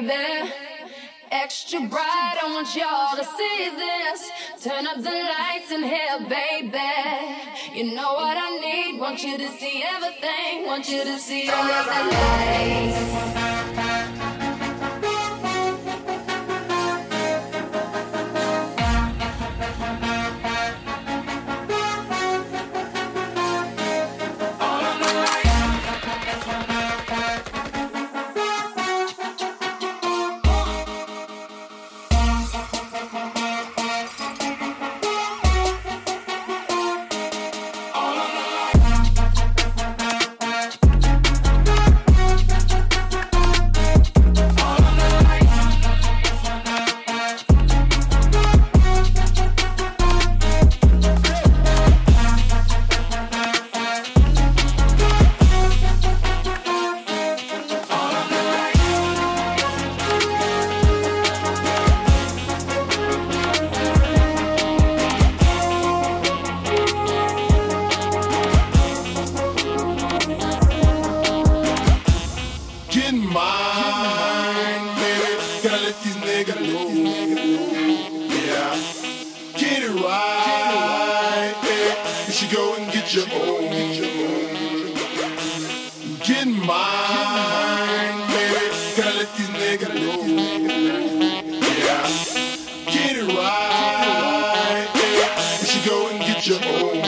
baby. Extra bright, I want y'all to see this. Turn up the lights in here, baby. You know what I need, want you to see everything. Want you to see all of the lights. nigga know. Yeah, get it right. Yeah. You should go and get your own. Get mine, baby. Gotta let these niggas know. Yeah, get it right. Yeah. You should go and get your own.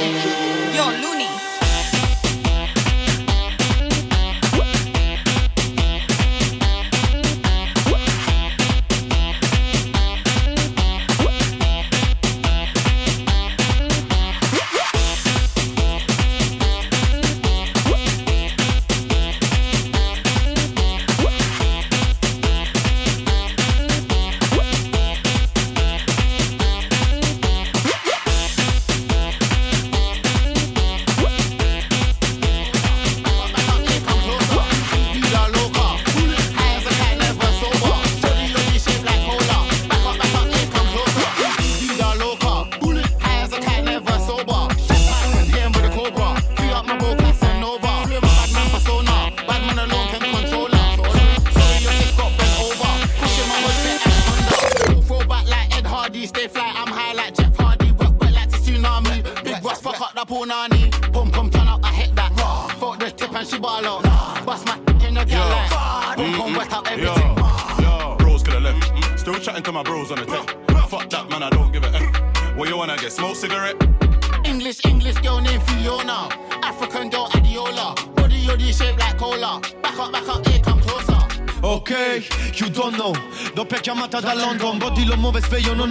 punani. Pum pum turn up, I hit that. Raw. Fuck the tip and she ball out. Nah. Bust my in the gal like. Pum pum mm, wet up everything. Yo. Yo. Bros coulda left. Still chatting to my bros on the tech. Fuck that man, I don't give a f. What you wanna get? Smoke cigarette? English, English girl named Fiona. African girl Adiola. Body, body shaped like cola. Back up, back up, here comes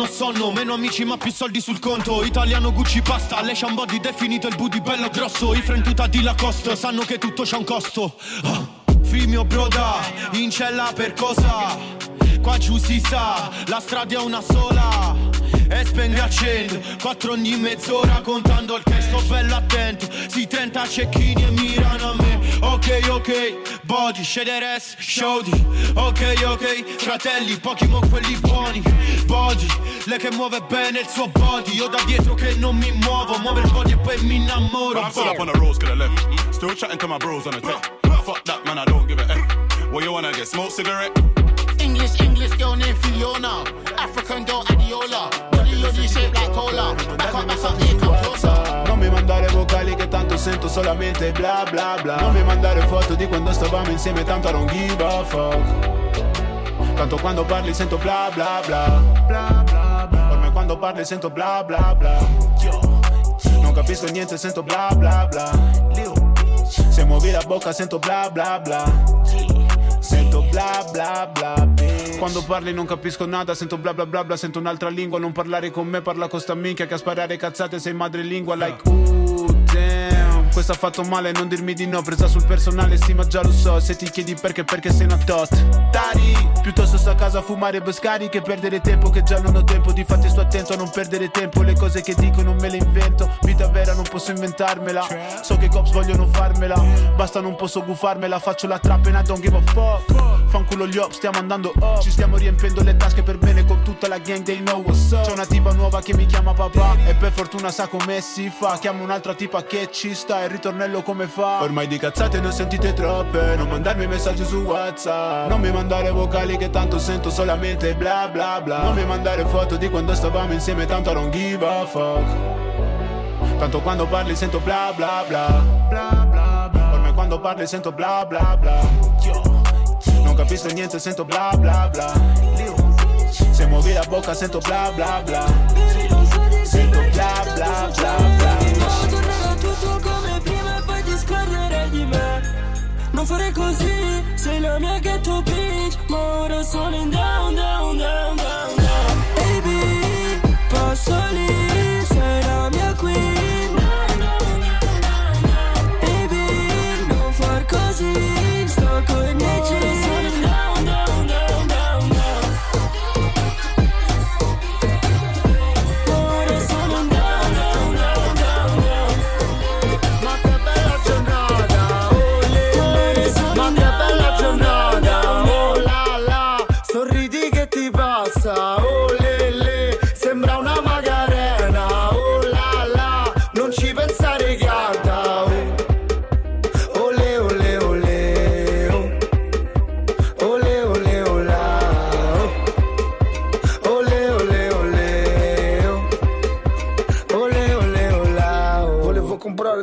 sonno. Meno amici ma più soldi sul conto. Italiano Gucci pasta. Lei c'ha un body definito il booty bello grosso. I frentuta di Lacoste Sanno che tutto c'ha un costo. Oh. Fimio broda In cella per cosa? Qua giù si sa La strada è una sola e spendi accendo Quattro ogni mezz'ora contando il cash Sto bello attento. Si 30 cecchini e mirano a me. Ok ok Body, shaderess, showdy Ok ok Fratelli, pochi mo quelli buoni. Body, lei che muove bene il suo body. Io da dietro che non mi muovo Muove il body e poi mi innamoro. But I'm still up on the roads to the left Still chatting to my bros on the tech Fuck that man, I don't give a F. What you wanna get, smoke cigarette? English, English girl named Fiona. African girl Adiola Body, body shaped like cola Back up, back up, here, come closer Non mi mandare vocali che tanto sento solamente bla bla bla. Non mi mandare foto di quando stavamo insieme tanto I don't give a fuck. Tanto quando parli sento bla bla bla. Bla bla bla. Ormai quando parli sento bla bla bla. Non capisco niente sento bla bla bla. Se muovi la bocca sento bla bla bla. Sento bla bla bla babe. Quando parli non capisco nada Sento bla bla bla bla Sento un'altra lingua Non parlare con me Parla con sta minchia Che a sparare cazzate sei madrelingua Like ooh damn Questo ha fatto male Non dirmi di no Presa sul personale Stima già lo so Se ti chiedi perché Perché sei una tot. Tari Piuttosto sto a casa a fumare Boscari Che perdere tempo Che già non ho tempo Difatti sto attento a non perdere tempo Le cose che dico non me le invento Vita vera non posso inventarmela So che i cops vogliono farmela Basta non posso gufarmela Faccio la trap and I don't give a fuck. Fanculo gli ops stiamo andando up Ci stiamo riempendo le tasche per bene Con tutta la gang they know what's up. C'è una tipa nuova che mi chiama papà E per fortuna sa come si fa Chiamo un'altra tipa che ci sta il ritornello come fa? Ormai di cazzate ne ho sentite troppe. Non mandarmi messaggi su Whatsapp. Non mi mandare vocali che tanto sento solamente bla bla bla. Non mi mandare foto di quando stavamo insieme tanto I don't give a fuck. Tanto quando parli sento bla bla bla. Bla bla bla. Ormai quando parli sento bla bla bla. Non capisco niente sento bla bla bla. Se muovi la bocca sento bla bla bla. Sento bla bla bla bla. tutto Fare così, sei la mia ghetto bitch Ma ora sono in down, down, down, down,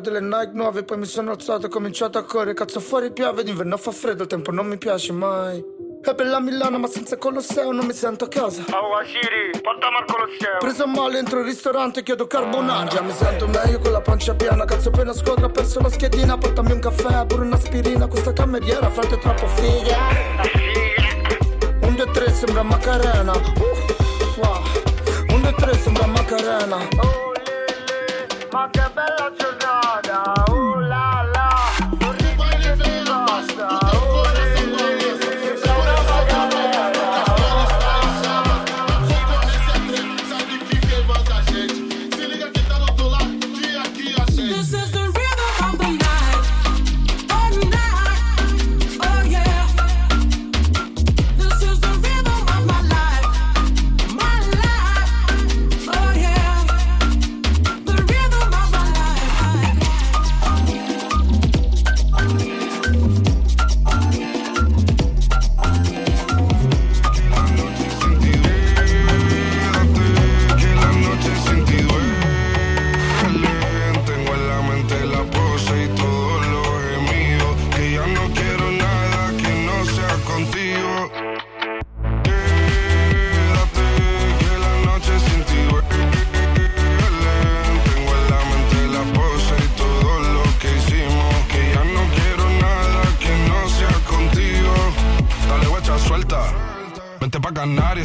Comprare delle Nike nuove, poi mi sono alzato e ho cominciato a correre. Cazzo fuori piove, d'inverno fa freddo, il tempo non mi piace mai. È bella Milano, ma senza Colosseo non mi sento a casa. Oh, Ashiri, portami al Colosseo. Preso male, entro il ristorante, chiedo carbonara. Già mi sento meglio con la pancia piena. Cazzo, appena squadra, ho perso la schedina. Portami un caffè, pure un'aspirina. Questa cameriera, frate, è troppo figa. Un, due, tre, sembra Macarena. Uff, wow. Un, due, tre, sembra Macarena. Oh, le, le, ma che bella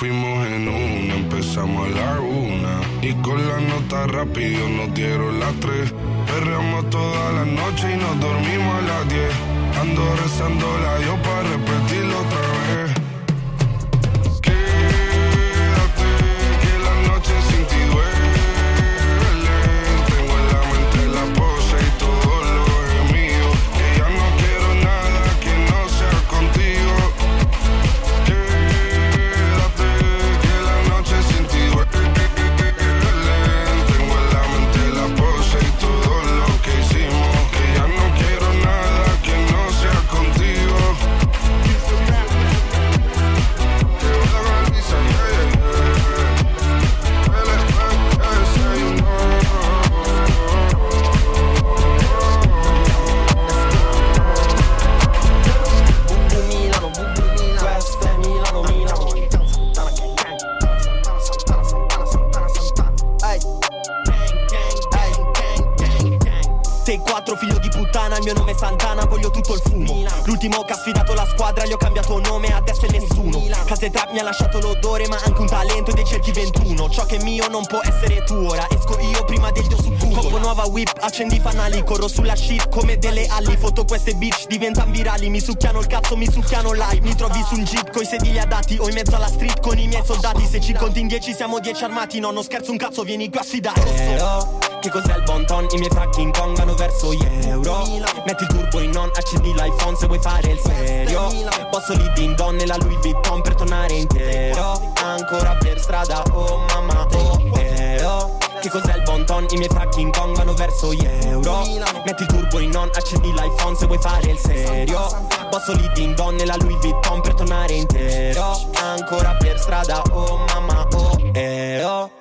Fuimos en una, empezamos a la una. Y con la nota rápido nos dieron las tres. Perreamos toda la noche y nos dormimos a las diez. Ando rezándola yo para Te quattro figlio di puttana, il mio nome è Santana, voglio tutto il fumo. L'ultimo che ha sfidato la squadra, gli ho cambiato nome, adesso è nessuno. Case trap mi ha lasciato l'odore, ma anche un talento dei cerchi 21 Ciò che è mio non può essere tuo, ora esco io prima del dio culo Coppo nuova whip, accendi i fanali Corro sulla shit come delle ali Foto queste bitch, diventan virali Mi succhiano il cazzo, mi succhiano live Mi trovi su un jeep coi sedili adatti O in mezzo alla street con i miei soldati Se ci conti in dieci siamo dieci armati No, non scherzo un cazzo, vieni qui a sfidare. Però, che cos'è il bon ton? I miei Kong vanno verso gli euro. Metti il turbo in on, accendi l'iPhone se vuoi fare il serio. Posso lì din don nella Louis Vuitton per tornare intero. Ancora per strada, oh mamma, oh cos'è il bon ton? I miei fucking Kong verso gli euro. Metti il turbo in on, accendi l'iPhone se vuoi fare il serio. Posso lì din don nella Louis Vuitton per tornare intero. Ancora per strada, oh mamma, oh ero